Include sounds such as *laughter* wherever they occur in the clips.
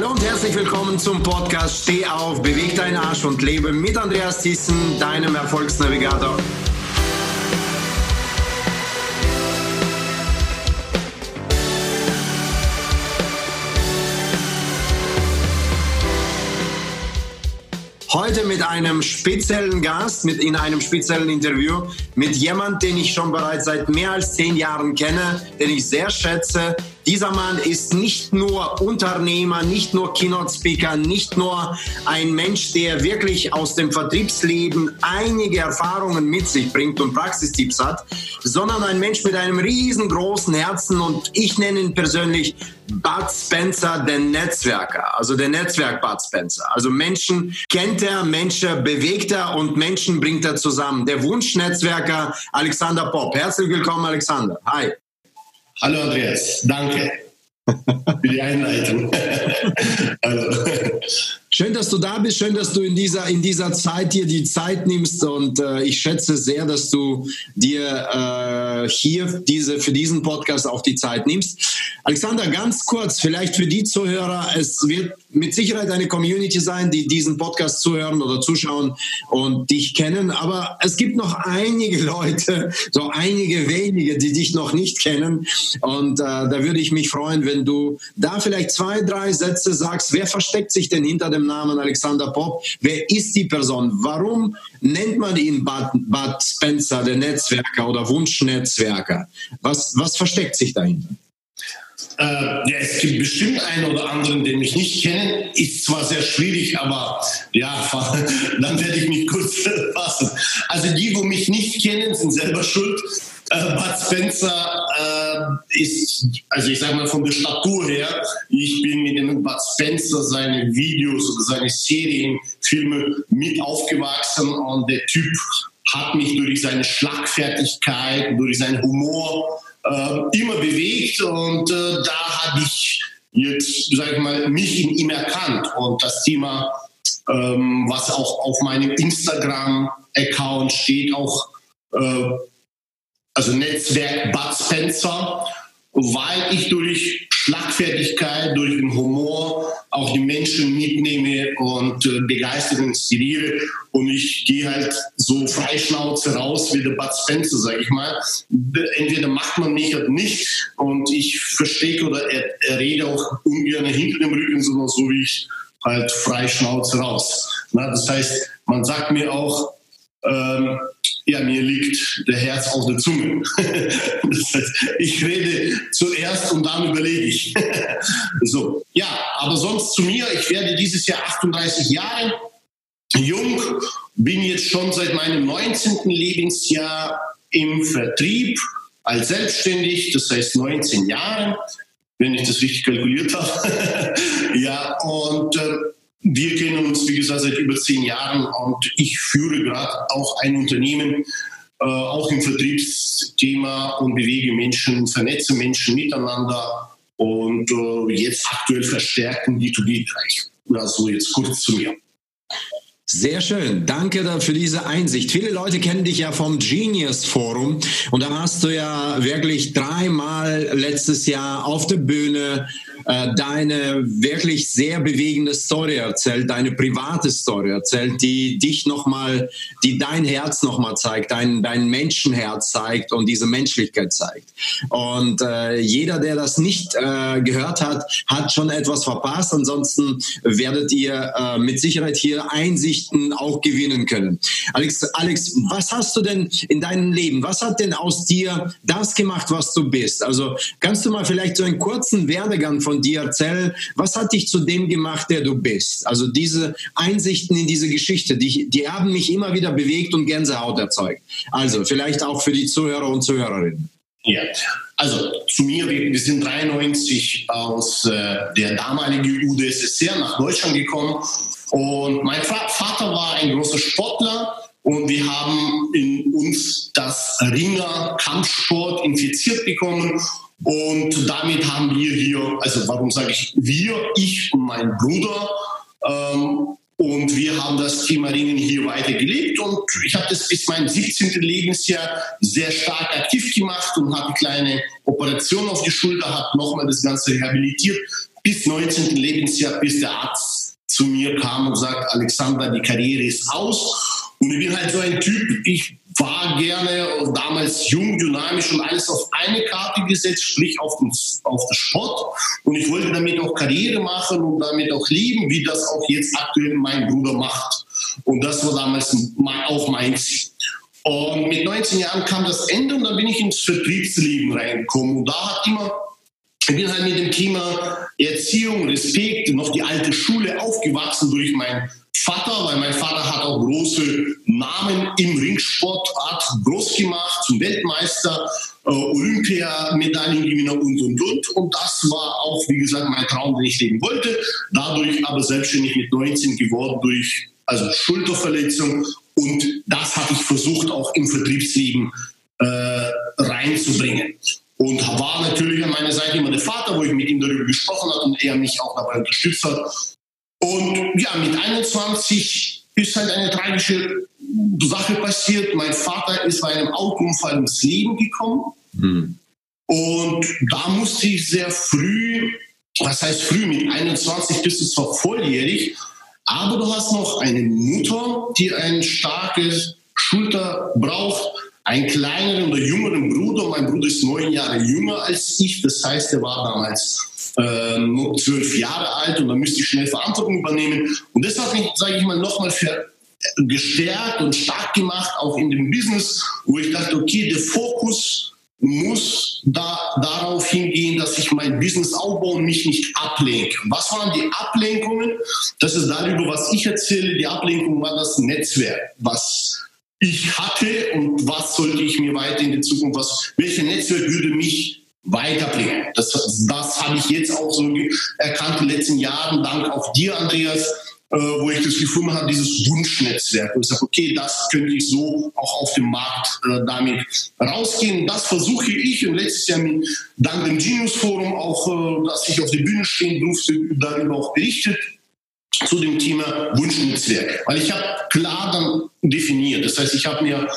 Hallo und herzlich willkommen zum Podcast Steh auf, beweg deinen Arsch und lebe mit Andreas Thyssen, deinem Erfolgsnavigator. Heute mit einem speziellen Gast, mit in einem speziellen Interview, mit jemand, den ich schon bereits seit mehr als zehn Jahren kenne, den ich sehr schätze. Dieser Mann ist nicht nur Unternehmer, nicht nur Keynote-Speaker, nicht nur ein Mensch, der wirklich aus dem Vertriebsleben einige Erfahrungen mit sich bringt und Praxistipps hat, sondern ein Mensch mit einem riesengroßen Herzen und ich nenne ihn persönlich Bud Spencer, der Netzwerker, also der Netzwerk Bud Spencer. Also Menschen kennt er, Menschen bewegt er und Menschen bringt er zusammen. Der Wunschnetzwerker Alexander Popp. Herzlich willkommen, Alexander. Hi. Hallo Andreas, danke für die Einleitung. *laughs* also. Schön, dass du da bist. Schön, dass du in dieser, in dieser Zeit dir die Zeit nimmst. Und äh, ich schätze sehr, dass du dir äh, hier diese, für diesen Podcast auch die Zeit nimmst. Alexander, ganz kurz, vielleicht für die Zuhörer. Es wird mit Sicherheit eine Community sein, die diesen Podcast zuhören oder zuschauen und dich kennen. Aber es gibt noch einige *laughs* Leute, so einige wenige, die dich noch nicht kennen. Und äh, da würde ich mich freuen, wenn du da vielleicht zwei, drei Sätze sagst. Wer versteckt sich denn hinter dem Namen Alexander Popp. Wer ist die Person? Warum nennt man ihn Bud, Bud Spencer, der Netzwerker oder Wunschnetzwerker? Was, was versteckt sich dahinter? Äh, ja, es gibt bestimmt einen oder anderen, den ich nicht kenne. Ist zwar sehr schwierig, aber ja, *laughs* dann werde ich mich kurz *laughs* fassen. Also die, wo mich nicht kennen, sind selber schuld. Spencer äh, ist, also ich sage mal von der Statur her, ich bin mit dem Bud Spencer seine Videos oder seine Serienfilme mit aufgewachsen und der Typ hat mich durch seine Schlagfertigkeit, durch seinen Humor äh, immer bewegt und äh, da habe ich jetzt, sage ich mal, mich in ihm erkannt und das Thema, ähm, was auch auf meinem Instagram-Account steht, auch äh, also Netzwerk Bud Spencer, weil ich durch Schlagfertigkeit, durch den Humor auch die Menschen mitnehme und äh, begeistere und inspiriere. Und ich gehe halt so freischnauze raus wie der Bud Spencer, sage ich mal. Entweder macht man mich oder nicht. Und ich verstecke oder er, er rede auch ungern hinter dem Rücken, sondern so wie ich halt freischnauze raus. Na, das heißt, man sagt mir auch, ähm, ja, mir liegt der Herz auf der Zunge. *laughs* das heißt, ich rede zuerst und dann überlege ich. *laughs* so, ja, aber sonst zu mir, ich werde dieses Jahr 38 Jahre jung, bin jetzt schon seit meinem 19. Lebensjahr im Vertrieb als selbstständig, das heißt 19 Jahre, wenn ich das richtig kalkuliert habe. *laughs* ja, und äh, wir kennen uns, wie gesagt, seit über zehn Jahren und ich führe gerade auch ein Unternehmen, äh, auch im Vertriebsthema und bewege Menschen, vernetze Menschen miteinander und äh, jetzt aktuell verstärken B2B-Bereich. Also jetzt kurz zu mir. Sehr schön. Danke für diese Einsicht. Viele Leute kennen dich ja vom Genius Forum und da hast du ja wirklich dreimal letztes Jahr auf der Bühne äh, deine wirklich sehr bewegende Story erzählt, deine private Story erzählt, die dich nochmal, die dein Herz nochmal zeigt, dein, dein Menschenherz zeigt und diese Menschlichkeit zeigt. Und äh, jeder, der das nicht äh, gehört hat, hat schon etwas verpasst. Ansonsten werdet ihr äh, mit Sicherheit hier Einsichten auch gewinnen können. Alex, Alex, was hast du denn in deinem Leben? Was hat denn aus dir das gemacht, was du bist? Also kannst du mal vielleicht so einen kurzen Werdegang von von dir erzählen. Was hat dich zu dem gemacht, der du bist? Also diese Einsichten in diese Geschichte, die, die haben mich immer wieder bewegt und Gänsehaut erzeugt. Also vielleicht auch für die Zuhörer und Zuhörerinnen. Ja, also zu mir, wir, sind 93 aus äh, der damaligen UdSSR nach Deutschland gekommen. Und mein Vater war ein großer Sportler. Und wir haben in uns das Ringer Kampfsport infiziert bekommen. Und damit haben wir hier, also warum sage ich wir, ich und mein Bruder, ähm, und wir haben das Thema Ringen hier weitergelebt und ich habe das bis mein 17. Lebensjahr sehr stark aktiv gemacht und habe eine kleine Operation auf die Schulter, habe nochmal das Ganze rehabilitiert bis 19. Lebensjahr, bis der Arzt zu mir kam und sagt, Alexander, die Karriere ist aus. Und ich bin halt so ein Typ, ich war gerne damals jung, dynamisch und alles auf eine Karte gesetzt, sprich auf den, auf den Sport. Und ich wollte damit auch Karriere machen und damit auch leben, wie das auch jetzt aktuell mein Bruder macht. Und das war damals auch mein Ziel. Und mit 19 Jahren kam das Ende und dann bin ich ins Vertriebsleben reingekommen. Und da hat immer, ich bin halt mit dem Thema Erziehung, Respekt, noch die alte Schule aufgewachsen durch meinen Vater, weil mein Vater hat auch große Namen im Ringsportart groß gemacht, zum Weltmeister, äh, Olympiamedaillengewinner und, und, und. Und das war auch, wie gesagt, mein Traum, den ich leben wollte. Dadurch aber selbstständig mit 19 geworden durch also Schulterverletzung. Und das habe ich versucht, auch im Vertriebsleben äh, reinzubringen. Und war natürlich an meiner Seite immer der Vater, wo ich mit ihm darüber gesprochen habe und er mich auch dabei unterstützt hat. Und ja, mit 21 ist halt eine tragische Sache passiert. Mein Vater ist bei einem Autounfall ins Leben gekommen. Mhm. Und da musste ich sehr früh, was heißt früh, mit 21 bist du zwar volljährig, aber du hast noch eine Mutter, die ein starkes Schulter braucht, einen kleineren oder jüngeren Bruder. Mein Bruder ist neun Jahre jünger als ich. Das heißt, er war damals äh, nur zwölf Jahre alt und da müsste ich schnell Verantwortung übernehmen. Und das hat mich, sage ich mal, nochmal gestärkt und stark gemacht, auch in dem Business, wo ich dachte, okay, der Fokus muss da darauf hingehen, dass ich mein Business aufbaue und mich nicht ablenke. Was waren die Ablenkungen? Das ist darüber, was ich erzähle. Die Ablenkung war das Netzwerk, was ich hatte und was sollte ich mir weiter in die Zukunft, was, welches Netzwerk würde mich weiterbringen. Das, das habe ich jetzt auch so erkannt in den letzten Jahren, dank auch dir, Andreas, äh, wo ich das gefunden habe, dieses Wunschnetzwerk. Und ich sage, okay, das könnte ich so auch auf dem Markt äh, damit rausgehen. Das versuche ich und letztes Jahr mit, dank dem Genius Forum auch, äh, dass ich auf der Bühne stehen durfte, darüber auch berichtet zu dem Thema Wunschnetzwerk. Weil ich habe klar dann definiert. Das heißt, ich habe mir,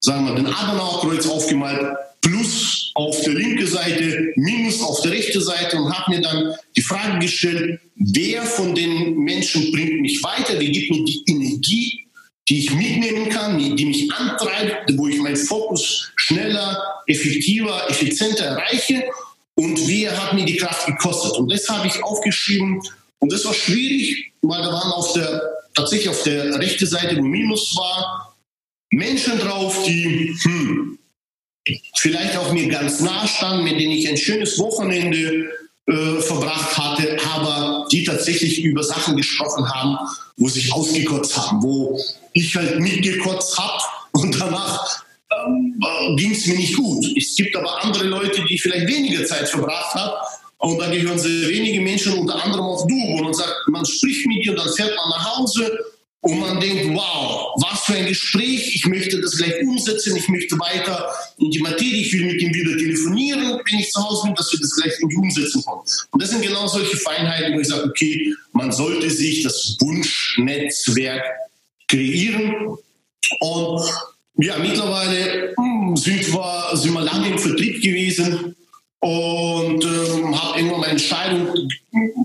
sagen wir, den Adenauerkreuz aufgemalt, plus auf der linken Seite, minus auf der rechten Seite und habe mir dann die Frage gestellt, wer von den Menschen bringt mich weiter, wie gibt mir die Energie, die ich mitnehmen kann, die, die mich antreibt, wo ich meinen Fokus schneller, effektiver, effizienter erreiche und wer hat mir die Kraft gekostet. Und das habe ich aufgeschrieben und das war schwierig, weil da waren auf der, tatsächlich auf der rechten Seite, wo Minus war, Menschen drauf, die hm, vielleicht auch mir ganz nah standen, mit denen ich ein schönes Wochenende äh, verbracht hatte, aber die tatsächlich über Sachen gesprochen haben, wo sich ausgekotzt haben, wo ich halt mitgekotzt habe und danach ähm, äh, ging es mir nicht gut. Es gibt aber andere Leute, die vielleicht weniger Zeit verbracht haben und da gehören sehr wenige Menschen, unter anderem auch du, wo man sagt, man spricht mit dir, dann fährt man nach Hause und man denkt, wow, was für ein Gespräch, ich möchte das gleich umsetzen, ich möchte weiter in die Materie, ich will mit ihm wieder telefonieren, wenn ich zu Hause bin, dass wir das gleich in die Umsetzung kommen. Und das sind genau solche Feinheiten, wo ich sage, okay, man sollte sich das Wunschnetzwerk kreieren. Und ja, mittlerweile hm, sind wir, sind wir lange im Vertrieb gewesen und ähm, habe irgendwann eine Entscheidung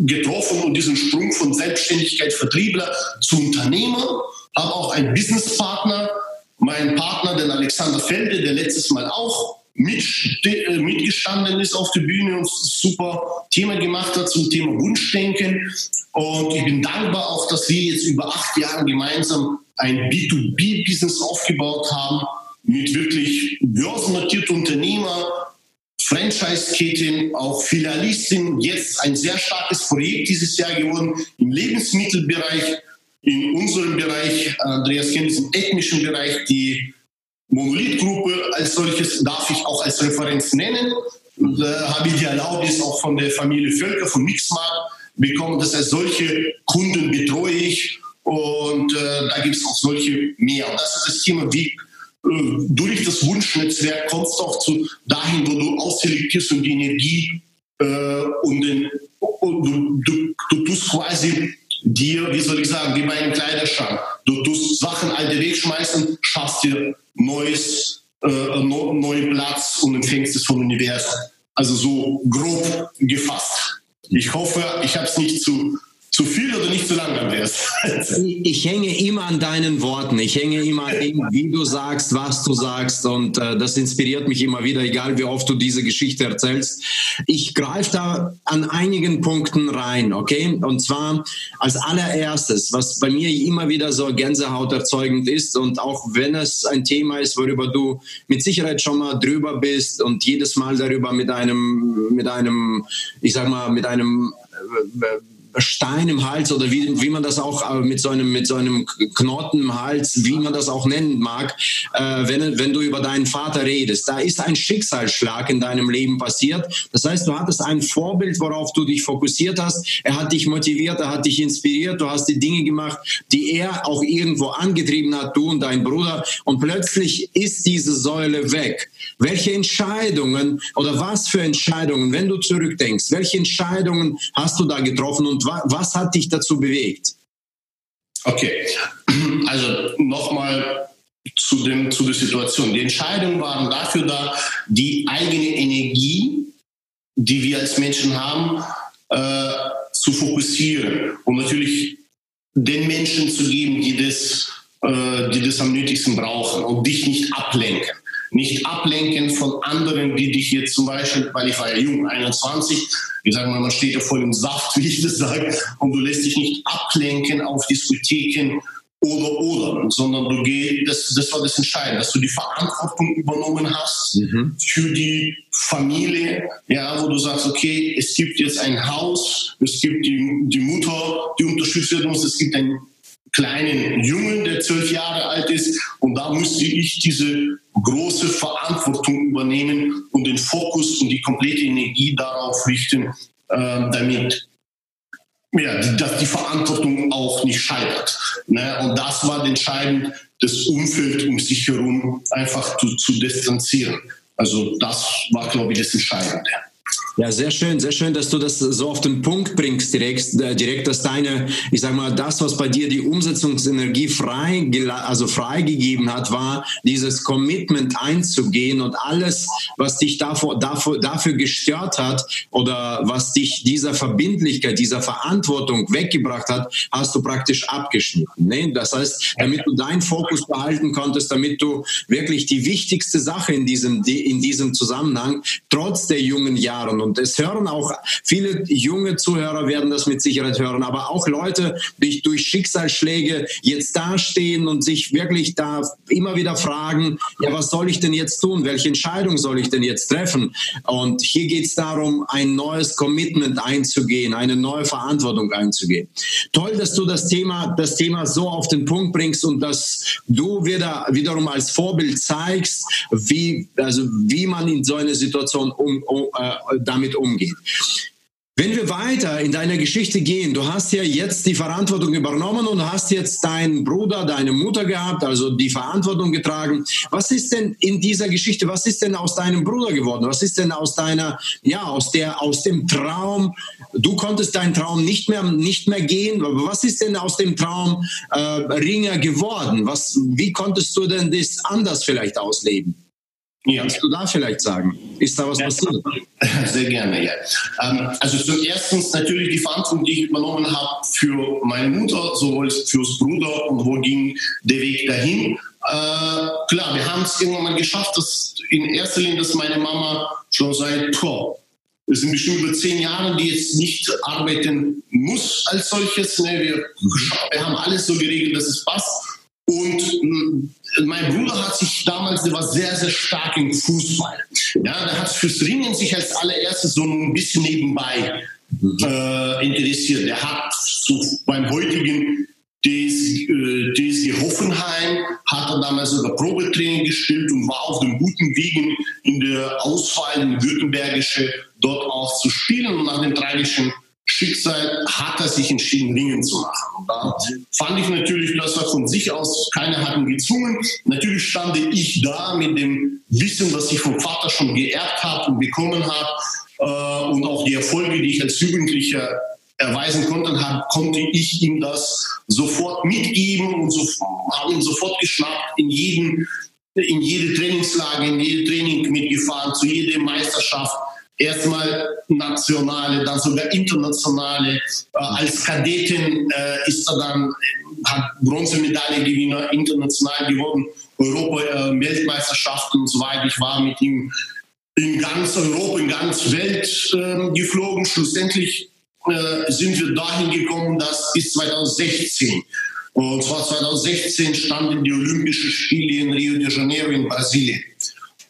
getroffen und diesen Sprung von Selbstständigkeit Vertriebler zu Unternehmer. Habe auch einen Businesspartner, mein Partner, den Alexander Felde, der letztes Mal auch mit, äh, mitgestanden ist auf der Bühne und super Thema gemacht hat zum Thema Wunschdenken. Und ich bin dankbar auch, dass wir jetzt über acht Jahre gemeinsam ein B2B-Business aufgebaut haben mit wirklich börsennotierten Unternehmer, Franchise-Ketten, auch Filialistin, jetzt ein sehr starkes Projekt dieses Jahr geworden im Lebensmittelbereich, in unserem Bereich, Andreas kennt es im ethnischen Bereich, die Monolith-Gruppe als solches darf ich auch als Referenz nennen. Da habe ich die Erlaubnis auch von der Familie Völker, von Mixmark bekommen. Das heißt, solche Kunden betreue ich und äh, da gibt es auch solche mehr. Und das ist das Thema, wie äh, durch das Wunschnetzwerk kommst du auch zu dahin, wo du ausselektierst und die Energie äh, und, den, und du, du, du tust quasi dir, wie soll ich sagen, wie bei einem Kleiderschrank. Du tust Sachen alte wegschmeißen, schaffst dir neues, äh, neuen Platz und empfängst es vom Universum. Also so grob gefasst. Ich hoffe, ich habe es nicht zu zu viel oder nicht zu lang, Andreas? ich hänge immer an deinen Worten. Ich hänge immer an dem, wie du sagst, was du sagst. Und äh, das inspiriert mich immer wieder, egal wie oft du diese Geschichte erzählst. Ich greife da an einigen Punkten rein, okay? Und zwar als allererstes, was bei mir immer wieder so Gänsehaut erzeugend ist und auch wenn es ein Thema ist, worüber du mit Sicherheit schon mal drüber bist und jedes Mal darüber mit einem, mit einem, ich sag mal, mit einem äh, Stein im Hals oder wie, wie man das auch äh, mit so einem, mit so einem Knoten im Hals, wie man das auch nennen mag, äh, wenn, wenn du über deinen Vater redest. Da ist ein Schicksalsschlag in deinem Leben passiert. Das heißt, du hattest ein Vorbild, worauf du dich fokussiert hast. Er hat dich motiviert, er hat dich inspiriert, du hast die Dinge gemacht, die er auch irgendwo angetrieben hat, du und dein Bruder. Und plötzlich ist diese Säule weg. Welche Entscheidungen oder was für Entscheidungen, wenn du zurückdenkst, welche Entscheidungen hast du da getroffen und wa was hat dich dazu bewegt? Okay, *clears throat* also nochmal zu, zu der Situation. Die Entscheidungen waren dafür da, die eigene Energie, die wir als Menschen haben, äh, zu fokussieren und natürlich den Menschen zu geben, die das, äh, die das am nötigsten brauchen und dich nicht ablenken nicht ablenken von anderen, die dich jetzt zum Beispiel, weil ich war ja jung, 21, ich sage mal, man steht ja voll im Saft, *laughs* wie ich das sage, und du lässt dich nicht ablenken auf Diskotheken oder oder, sondern du gehst, das, das war das Entscheidende, dass du die Verantwortung übernommen hast mhm. für die Familie, ja, wo du sagst, okay, es gibt jetzt ein Haus, es gibt die, die Mutter, die unterstützt uns, es gibt ein kleinen Jungen, der zwölf Jahre alt ist. Und da müsste ich diese große Verantwortung übernehmen und den Fokus und die komplette Energie darauf richten, äh, damit ja, dass die Verantwortung auch nicht scheitert. Ne? Und das war entscheidend, das Umfeld um sich herum einfach zu, zu distanzieren. Also das war, glaube ich, das Entscheidende. Ja, sehr schön, sehr schön, dass du das so auf den Punkt bringst direkt, äh, direkt, dass deine, ich sag mal, das, was bei dir die Umsetzungsenergie frei, also freigegeben hat, war dieses Commitment einzugehen und alles, was dich davor, dafür, dafür gestört hat oder was dich dieser Verbindlichkeit, dieser Verantwortung weggebracht hat, hast du praktisch abgeschnitten. Ne? Das heißt, damit du deinen Fokus behalten konntest, damit du wirklich die wichtigste Sache in diesem, in diesem Zusammenhang, trotz der jungen Jahre und es hören auch viele junge Zuhörer werden das mit Sicherheit hören, aber auch Leute, die durch Schicksalsschläge jetzt dastehen und sich wirklich da immer wieder fragen, ja, was soll ich denn jetzt tun? Welche Entscheidung soll ich denn jetzt treffen? Und hier geht es darum, ein neues Commitment einzugehen, eine neue Verantwortung einzugehen. Toll, dass du das Thema, das Thema so auf den Punkt bringst und dass du wieder, wiederum als Vorbild zeigst, wie, also wie man in so eine Situation um, um, äh, damit umgeht. Wenn wir weiter in deiner Geschichte gehen, du hast ja jetzt die Verantwortung übernommen und hast jetzt deinen Bruder, deine Mutter gehabt, also die Verantwortung getragen. Was ist denn in dieser Geschichte, was ist denn aus deinem Bruder geworden? Was ist denn aus deiner, ja, aus der, aus dem Traum? Du konntest deinen Traum nicht mehr, nicht mehr gehen. Was ist denn aus dem Traum äh, Ringer geworden? Was, wie konntest du denn das anders vielleicht ausleben? Ja. Kannst du da vielleicht sagen? Ist da was ja, passiert? Sehr gerne, ja. Ähm, also zum ersten natürlich die Verantwortung, die ich übernommen habe für meine Mutter, sowohl fürs Bruder und wo ging der Weg dahin. Äh, klar, wir haben es irgendwann mal geschafft, dass in erster Linie, dass meine Mama schon seit, boah, es sind bestimmt über zehn Jahre, die jetzt nicht arbeiten muss als solches. Ne? Wir, wir haben alles so geregelt, dass es passt. Und äh, mein Bruder hat sich damals, der war sehr, sehr stark im Fußball. Ja, der hat fürs Ringen sich als allererstes so ein bisschen nebenbei äh, interessiert. Der hat so beim heutigen DSG, äh, DSG Hoffenheim hat er damals sogar Probetraining gespielt und war auf dem guten Wegen in der Auswahl in Württembergische dort auch zu spielen. Und nach dem tragischen Schicksal hat er sich entschieden, Ringen zu machen. Und da fand ich natürlich, dass er von sich aus, keiner hat ihn gezwungen. Natürlich stand ich da mit dem Wissen, was ich vom Vater schon geerbt habe und bekommen habe äh, und auch die Erfolge, die ich als Jugendlicher erweisen konnte, hab, konnte ich ihm das sofort mitgeben und so, habe ihn sofort geschnappt in jeden in jede Trainingslage, in jede Training mitgefahren, zu jeder Meisterschaft erstmal nationale, dann sogar internationale. Äh, als Kadettin äh, ist er dann, hat Bronzemedaillengewinner international gewonnen, Europa-Weltmeisterschaften und so weiter. Ich war mit ihm in ganz Europa, in ganz Welt äh, geflogen. Schlussendlich äh, sind wir dahin gekommen, dass bis 2016 und zwar 2016 standen die Olympischen Spiele in Rio de Janeiro in Brasilien.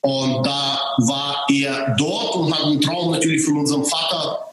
Und da war er dort und hat einen Traum natürlich von unserem Vater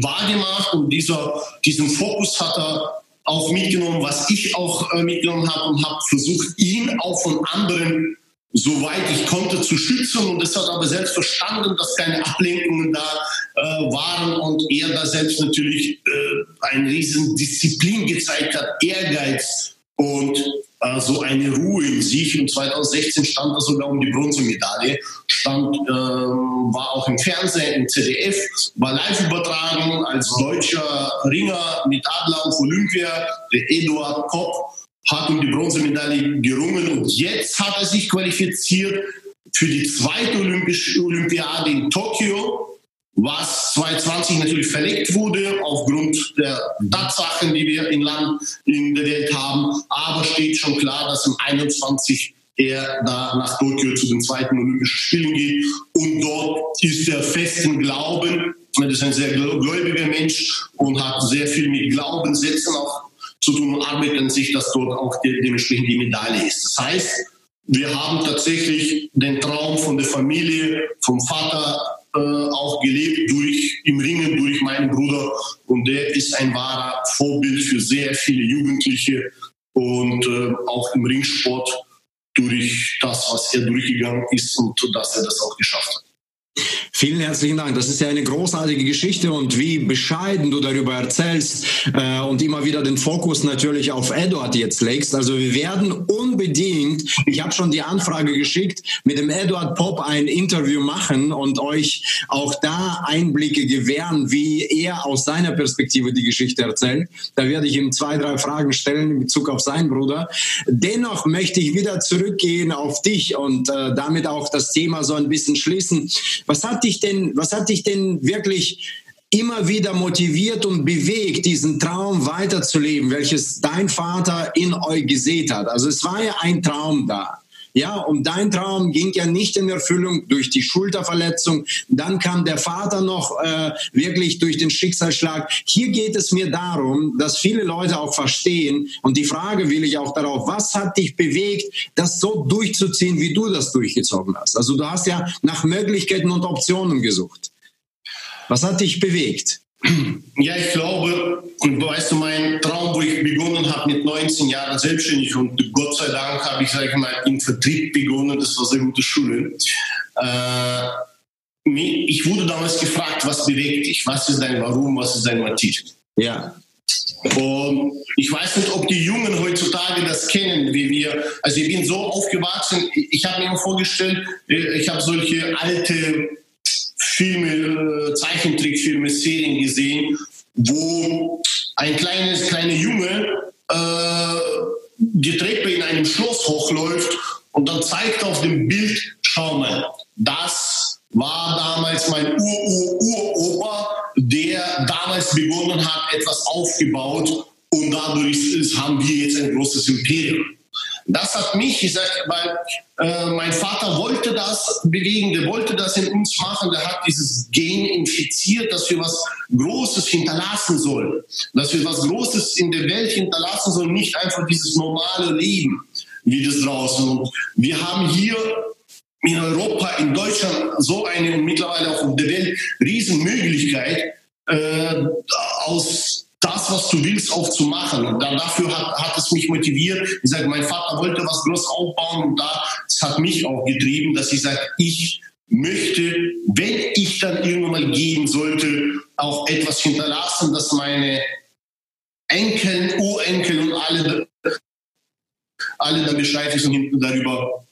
wahrgemacht. Und dieser, diesen Fokus hat er auch mitgenommen, was ich auch äh, mitgenommen habe und habe versucht, ihn auch von anderen soweit ich konnte, zu schützen. Und es hat aber selbst verstanden, dass keine Ablenkungen da äh, waren und er da selbst natürlich äh, eine riesen Disziplin gezeigt hat, Ehrgeiz und äh, so eine Ruhe in sich. Und 2016 stand er sogar um die Bronzemedaille, stand, äh, war auch im Fernsehen, im ZDF, war live übertragen als deutscher Ringer mit Adler auf Olympia, der Eduard Kopp hat um die Bronzemedaille gerungen. Und jetzt hat er sich qualifiziert für die zweite Olympische Olympiade in Tokio, was 2020 natürlich verlegt wurde aufgrund der Tatsachen, die wir in Land in der Welt haben. Aber steht schon klar, dass im 21 er da nach Tokio zu den zweiten Olympischen Spielen geht. Und dort ist er festen Glauben, er ist ein sehr gläubiger Mensch und hat sehr viel mit Glaubenssätzen auch zu tun und arbeiten sich, dass dort auch die, dementsprechend die Medaille ist. Das heißt, wir haben tatsächlich den Traum von der Familie, vom Vater auch gelebt durch im Ringen durch meinen Bruder und der ist ein wahrer Vorbild für sehr viele Jugendliche und äh, auch im Ringsport durch das, was er durchgegangen ist und dass er das auch geschafft hat. Vielen herzlichen Dank. Das ist ja eine großartige Geschichte und wie bescheiden du darüber erzählst äh, und immer wieder den Fokus natürlich auf Edward jetzt legst. Also wir werden unbedingt, ich habe schon die Anfrage geschickt, mit dem Edward Pop ein Interview machen und euch auch da Einblicke gewähren, wie er aus seiner Perspektive die Geschichte erzählt. Da werde ich ihm zwei, drei Fragen stellen in Bezug auf seinen Bruder. Dennoch möchte ich wieder zurückgehen auf dich und äh, damit auch das Thema so ein bisschen schließen. Was hat dich denn, was hat dich denn wirklich immer wieder motiviert und bewegt, diesen Traum weiterzuleben, welches dein Vater in euch gesät hat? Also es war ja ein Traum da. Ja, und dein Traum ging ja nicht in Erfüllung durch die Schulterverletzung. Dann kam der Vater noch äh, wirklich durch den Schicksalsschlag. Hier geht es mir darum, dass viele Leute auch verstehen. Und die Frage will ich auch darauf, was hat dich bewegt, das so durchzuziehen, wie du das durchgezogen hast? Also du hast ja nach Möglichkeiten und Optionen gesucht. Was hat dich bewegt? Ja, ich glaube, und weißt du, mein Traum, wo ich begonnen habe mit 19 Jahren selbstständig und Gott sei Dank habe ich, sage ich mal, im Vertrieb begonnen, das war sehr gute Schule. Äh, ich wurde damals gefragt, was bewegt dich, was ist dein Warum, was ist dein Motiv? Ja. Und ich weiß nicht, ob die Jungen heutzutage das kennen, wie wir. Also ich bin so aufgewachsen, ich habe mir vorgestellt, äh, ich habe solche alte Filme, äh, Zeichentrickfilme, Serien gesehen, wo ein kleines, kleiner Junge die Treppe in einem Schloss hochläuft und dann zeigt auf dem Bild, schau mal, das war damals mein Ur-Ur-Uropa, der damals begonnen hat, etwas aufgebaut und dadurch haben wir jetzt ein großes Imperium. Das hat mich, ich sag, weil äh, mein Vater wollte das bewegen, der wollte das in uns machen, der hat dieses Gen infiziert, dass wir was Großes hinterlassen sollen, dass wir was Großes in der Welt hinterlassen sollen, nicht einfach dieses normale Leben wie das draußen. Und wir haben hier in Europa, in Deutschland so eine und mittlerweile auch in der Welt Riesenmöglichkeit äh, aus das, was du willst, auch zu machen. Und dann dafür hat, hat es mich motiviert. Ich sage, mein Vater wollte was groß aufbauen und das hat mich auch getrieben, dass ich sage, ich möchte, wenn ich dann irgendwann mal gehen sollte, auch etwas hinterlassen, dass meine Enkel, Urenkel und alle, alle dann Bescheid wissen und darüber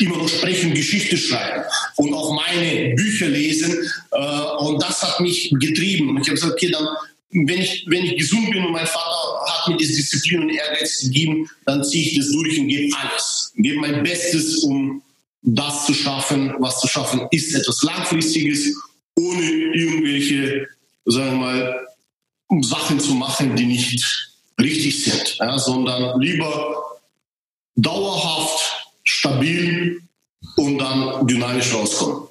immer noch sprechen, Geschichte schreiben und auch meine Bücher lesen. Äh, und das hat mich getrieben. Und ich habe gesagt, okay, dann wenn ich, wenn ich gesund bin und mein Vater hat mir diese Disziplin und Ehrgeiz gegeben, dann ziehe ich das durch und gebe alles. Gebe mein Bestes, um das zu schaffen, was zu schaffen ist, etwas Langfristiges, ohne irgendwelche, sagen wir mal, Sachen zu machen, die nicht richtig sind, ja, sondern lieber dauerhaft, stabil und dann dynamisch rauskommen.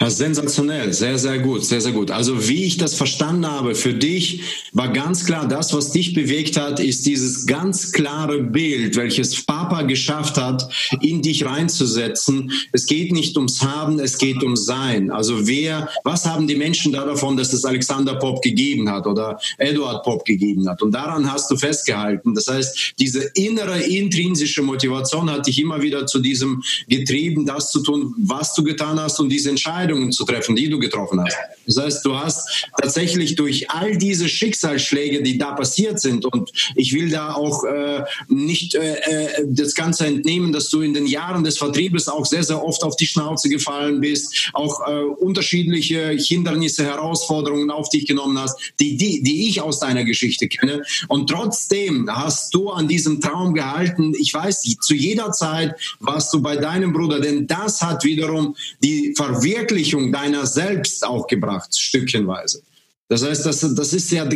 Ja, sensationell, sehr, sehr gut, sehr, sehr gut. Also wie ich das verstanden habe, für dich war ganz klar, das, was dich bewegt hat, ist dieses ganz klare Bild, welches Papa geschafft hat, in dich reinzusetzen. Es geht nicht ums Haben, es geht um Sein. Also wer, was haben die Menschen da davon, dass es Alexander Pop gegeben hat oder Eduard Pop gegeben hat? Und daran hast du festgehalten. Das heißt, diese innere, intrinsische Motivation hat dich immer wieder zu diesem getrieben, das zu tun, was du getan hast und diese Entscheidungen zu treffen, die du getroffen hast. Das heißt, du hast tatsächlich durch all diese Schicksalsschläge, die da passiert sind, und ich will da auch äh, nicht äh, äh, das Ganze entnehmen, dass du in den Jahren des Vertriebes auch sehr, sehr oft auf die Schnauze gefallen bist, auch äh, unterschiedliche Hindernisse, Herausforderungen auf dich genommen hast, die, die, die ich aus deiner Geschichte kenne. Und trotzdem hast du an diesem Traum gehalten. Ich weiß, zu jeder Zeit warst du bei deinem Bruder, denn das hat wiederum die Verwirklichung deiner selbst auch gebracht, stückchenweise. Das heißt, das, das ist ja,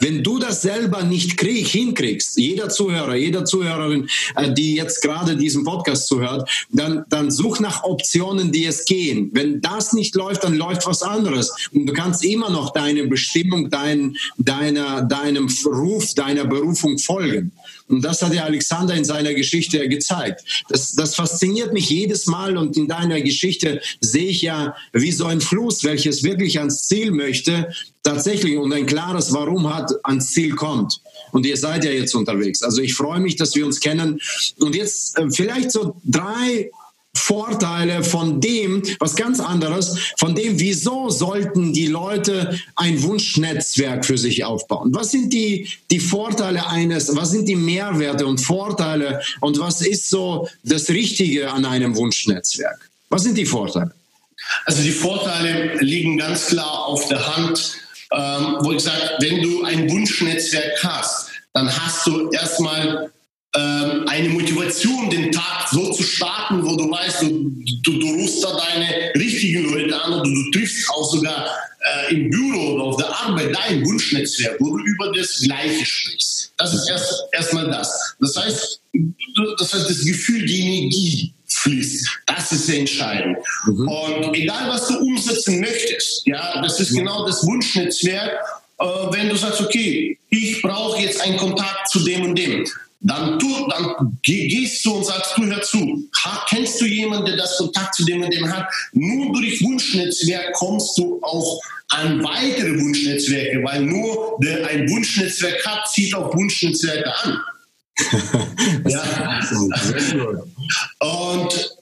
wenn du das selber nicht krieg, hinkriegst, jeder Zuhörer, jeder Zuhörerin, äh, die jetzt gerade diesen Podcast zuhört, dann, dann such nach Optionen, die es gehen. Wenn das nicht läuft, dann läuft was anderes. Und du kannst immer noch deine Bestimmung, dein, deiner, deinem Ruf, deiner Berufung folgen. Und das hat ja Alexander in seiner Geschichte gezeigt. Das, das fasziniert mich jedes Mal und in deiner Geschichte sehe ich ja wie so ein Fluss, welches wirklich ans Ziel möchte, tatsächlich und ein klares Warum hat, ans Ziel kommt. Und ihr seid ja jetzt unterwegs. Also ich freue mich, dass wir uns kennen. Und jetzt äh, vielleicht so drei Vorteile von dem, was ganz anderes, von dem, wieso sollten die Leute ein Wunschnetzwerk für sich aufbauen? Was sind die, die Vorteile eines, was sind die Mehrwerte und Vorteile und was ist so das Richtige an einem Wunschnetzwerk? Was sind die Vorteile? Also die Vorteile liegen ganz klar auf der Hand, ähm, wo ich sage, wenn du ein Wunschnetzwerk hast, dann hast du erstmal eine Motivation, den Tag so zu starten, wo du weißt, du, du, du rufst da deine richtigen Leute an und du, triffst auch sogar äh, im Büro oder auf der Arbeit dein Wunschnetzwerk, wo du über das Gleiche sprichst. Das ist erst erstmal das. Das heißt, das heißt, das Gefühl, die Energie fließt. Das ist sehr entscheidend. Mhm. Und egal, was du umsetzen möchtest, ja, das ist genau das Wunschnetzwerk. Äh, wenn du sagst, okay, ich brauche jetzt einen Kontakt zu dem und dem, dann, tu, dann gehst du und sagst, du hör zu, kennst du jemanden, der das Kontakt zu dem und dem hat? Nur durch Wunschnetzwerk kommst du auch an weitere Wunschnetzwerke, weil nur der ein Wunschnetzwerk hat, zieht auch Wunschnetzwerke an. *laughs* ja. *laughs* Und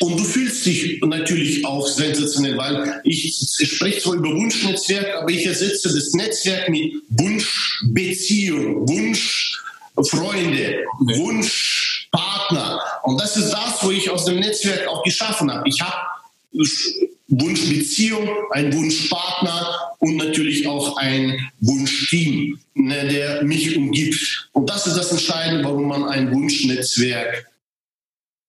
und du fühlst dich natürlich auch sensationell, weil ich, spreche zwar über Wunschnetzwerk, aber ich ersetze das Netzwerk mit Wunschbeziehung, Wunsch Freunde, Wunschpartner. Und das ist das, wo ich aus dem Netzwerk auch geschaffen habe. Ich habe Wunschbeziehung, einen Wunschpartner und natürlich auch ein Wunschteam, ne, der mich umgibt. Und das ist das Entscheidende, warum man ein Wunschnetzwerk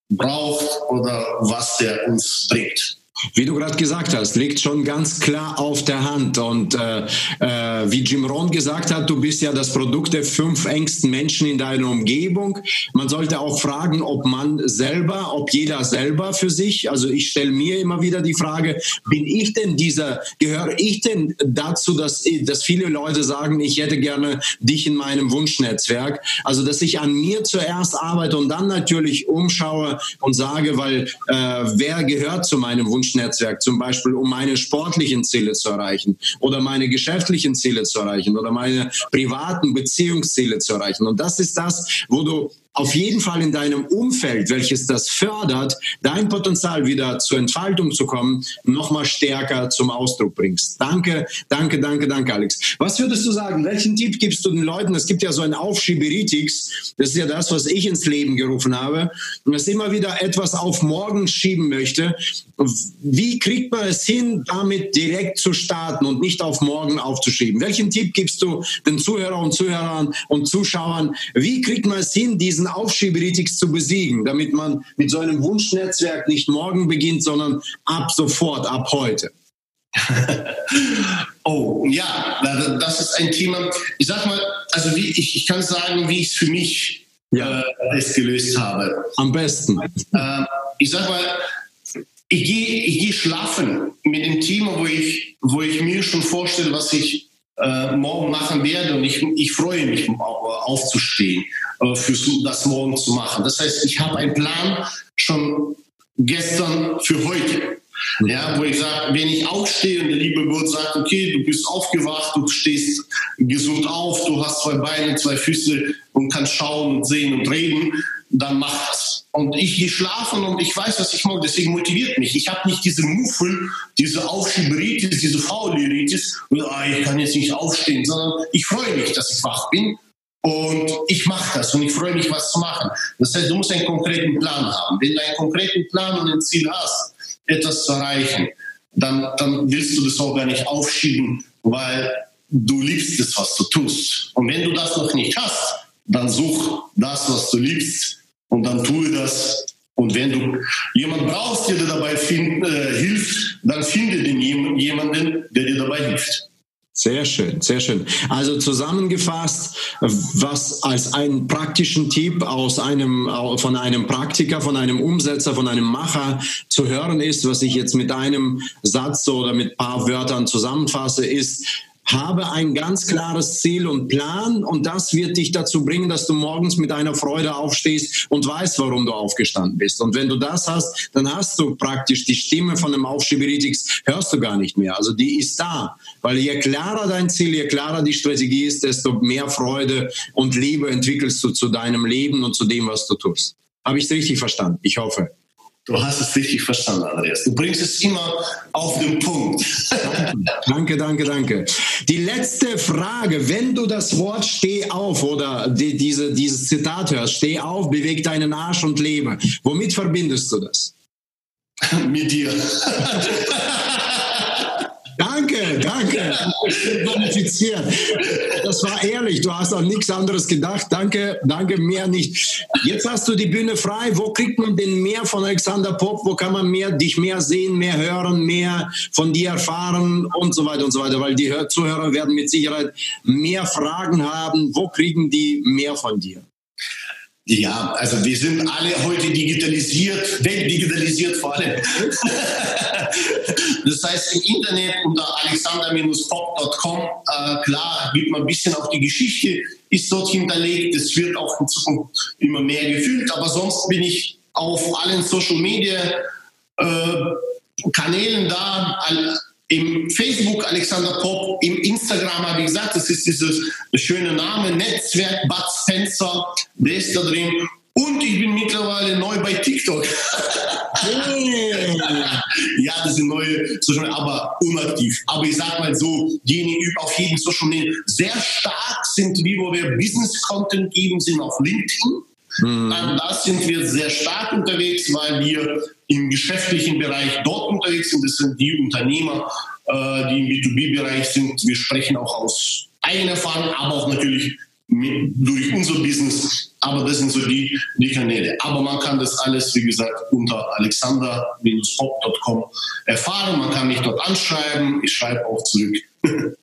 braucht oder was der uns bringt. Wie du gerade gesagt hast, liegt schon ganz klar auf der Hand. Und äh, äh, wie Jim Rohn gesagt hat, du bist ja das Produkt der fünf engsten Menschen in deiner Umgebung. Man sollte auch fragen, ob man selber, ob jeder selber für sich, also ich stelle mir immer wieder die Frage, bin ich denn dieser, gehöre ich denn dazu, dass, dass viele Leute sagen, ich hätte gerne dich in meinem Wunschnetzwerk? Also, dass ich an mir zuerst arbeite und dann natürlich umschaue und sage, weil äh, wer gehört zu meinem Wunschnetzwerk? Wunschnetzwerk, zum Beispiel um meine sportlichen Ziele zu erreichen oder meine geschäftlichen Ziele zu erreichen oder meine privaten Beziehungsziele zu erreichen. Und das ist das, wo du auf jeden Fall in deinem Umfeld, welches das fördert, dein Potenzial wieder zur Entfaltung zu kommen, nochmal stärker zum Ausdruck bringst. Danke, danke, danke, danke, Alex. Was würdest du sagen? Welchen Tipp gibst du den Leuten? Es gibt ja so ein Aufschieberitis. Das ist ja das, was ich ins Leben gerufen habe. Und das immer wieder etwas auf morgen schieben möchte. Wie kriegt man es hin, damit direkt zu starten und nicht auf morgen aufzuschieben? Welchen Tipp gibst du den Zuhörern und Zuhörern und Zuschauern? Wie kriegt man es hin, diesen diesen Aufschieberitis zu besiegen, damit man mit so einem Wunschnetzwerk nicht morgen beginnt, sondern ab sofort, ab heute? *laughs* oh, ja, das ist ein Thema. Ich sag mal, also wie ich, ich kann sagen, wie ich es für mich ja. äh, es gelöst habe. Am besten. Äh, ich sag mal, ich gehe ich geh schlafen mit dem Thema, wo ich, wo ich mir schon vorstelle, was ich äh, morgen machen werde und ich, ich freue mich aufzustehen, äh, für das morgen zu machen. Das heißt, ich habe einen Plan schon gestern für heute. Ja, wo ich sage, wenn ich aufstehe und der liebe Gott sagt, okay, du bist aufgewacht, du stehst gesund auf, du hast zwei Beine, zwei Füße und kannst schauen und sehen und reden, dann mach das. Und ich gehe schlafen und ich weiß, was ich mag, deswegen motiviert mich. Ich habe nicht diese Muffel, diese Aufschieberitis, diese Fauleritis, ah, ich kann jetzt nicht aufstehen, sondern ich freue mich, dass ich wach bin und ich mache das und ich freue mich, was zu machen. Das heißt, du musst einen konkreten Plan haben. Wenn du einen konkreten Plan und ein Ziel hast, etwas zu erreichen, dann, dann willst du das auch gar nicht aufschieben, weil du liebst es, was du tust. Und wenn du das noch nicht hast, dann such das, was du liebst und dann tue das. Und wenn du jemanden brauchst, der dir dabei find, äh, hilft, dann finde den jemanden, der dir dabei hilft. Sehr schön, sehr schön. Also zusammengefasst, was als einen praktischen Tipp aus einem, von einem Praktiker, von einem Umsetzer, von einem Macher zu hören ist, was ich jetzt mit einem Satz oder mit paar Wörtern zusammenfasse, ist, habe ein ganz klares Ziel und Plan und das wird dich dazu bringen, dass du morgens mit einer Freude aufstehst und weißt, warum du aufgestanden bist. Und wenn du das hast, dann hast du praktisch die Stimme von dem Aufschieberitis, hörst du gar nicht mehr. Also die ist da. Weil je klarer dein Ziel, je klarer die Strategie ist, desto mehr Freude und Liebe entwickelst du zu deinem Leben und zu dem, was du tust. Habe ich es richtig verstanden? Ich hoffe. Du hast es richtig verstanden, Andreas. Du bringst es immer auf den Punkt. *laughs* danke, danke, danke. Die letzte Frage, wenn du das Wort steh auf oder die, diese, dieses Zitat hörst, steh auf, beweg deinen Arsch und lebe. Womit verbindest du das? Mit dir. *laughs* Danke, danke. Das war ehrlich. Du hast an nichts anderes gedacht. Danke, danke, mehr nicht. Jetzt hast du die Bühne frei. Wo kriegt man denn mehr von Alexander Pop? Wo kann man mehr, dich mehr sehen, mehr hören, mehr von dir erfahren und so weiter und so weiter? Weil die Zuhörer werden mit Sicherheit mehr Fragen haben. Wo kriegen die mehr von dir? Ja, also wir sind alle heute digitalisiert, wegdigitalisiert vor allem. *laughs* das heißt, im Internet unter alexander-pop.com, äh, klar, gibt man ein bisschen auch die Geschichte, ist dort hinterlegt. Es wird auch in Zukunft immer mehr gefüllt, aber sonst bin ich auf allen Social Media äh, Kanälen da, im Facebook Alexander Pop, im Instagram habe ich gesagt, das ist dieses schöne Name, Netzwerk Bud Spencer, der ist da drin. Und ich bin mittlerweile neu bei TikTok. *laughs* ja, das sind neue Social Media, aber unaktiv. Aber ich sage mal so, diejenigen auf jeden Social Media sehr stark sind, wie wo wir Business Content geben, sind auf LinkedIn. Mhm. Da sind wir sehr stark unterwegs, weil wir im geschäftlichen Bereich dort unterwegs sind. Das sind die Unternehmer, äh, die im B2B-Bereich sind. Wir sprechen auch aus eigener Erfahrung, aber auch natürlich durch unser Business. Aber das sind so die, die Kanäle. Aber man kann das alles, wie gesagt, unter alexander-pop.com erfahren. Man kann mich dort anschreiben. Ich schreibe auch zurück. *laughs*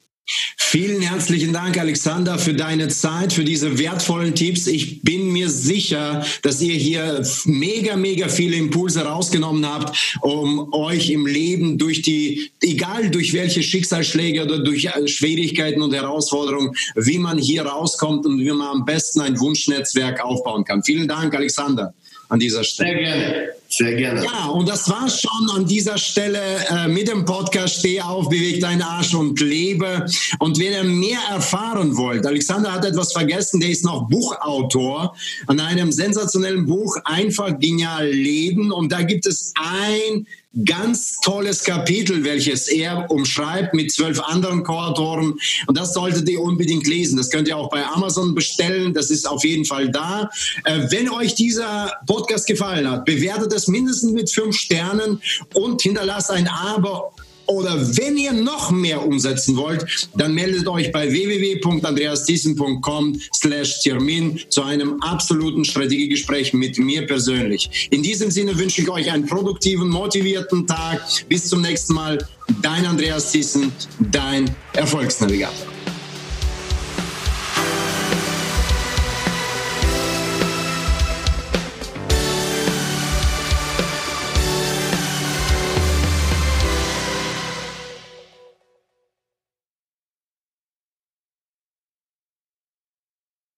Vielen herzlichen Dank, Alexander, für deine Zeit, für diese wertvollen Tipps. Ich bin mir sicher, dass ihr hier mega, mega viele Impulse rausgenommen habt, um euch im Leben durch die, egal durch welche Schicksalsschläge oder durch Schwierigkeiten und Herausforderungen, wie man hier rauskommt und wie man am besten ein Wunschnetzwerk aufbauen kann. Vielen Dank, Alexander an dieser Stelle. Sehr gerne. Sehr gerne. Ja, und das war schon an dieser Stelle äh, mit dem Podcast Steh auf, beweg deinen Arsch und lebe. Und wenn ihr mehr erfahren wollt, Alexander hat etwas vergessen, der ist noch Buchautor an einem sensationellen Buch Einfach genial leben. Und da gibt es ein ganz tolles Kapitel, welches er umschreibt mit zwölf anderen Co-Autoren. Und das solltet ihr unbedingt lesen. Das könnt ihr auch bei Amazon bestellen. Das ist auf jeden Fall da. Äh, wenn euch dieser Podcast gefallen hat, bewertet es mindestens mit fünf Sternen und hinterlasst ein Abo Oder wenn ihr noch mehr umsetzen wollt, dann meldet euch bei www.andreasthiessen.com slash Termin zu einem absoluten Strategiegespräch mit mir persönlich. In diesem Sinne wünsche ich euch einen produktiven, motivierten Tag. Bis zum nächsten Mal. Dein Andreas Thiessen, dein Erfolgsnavigator.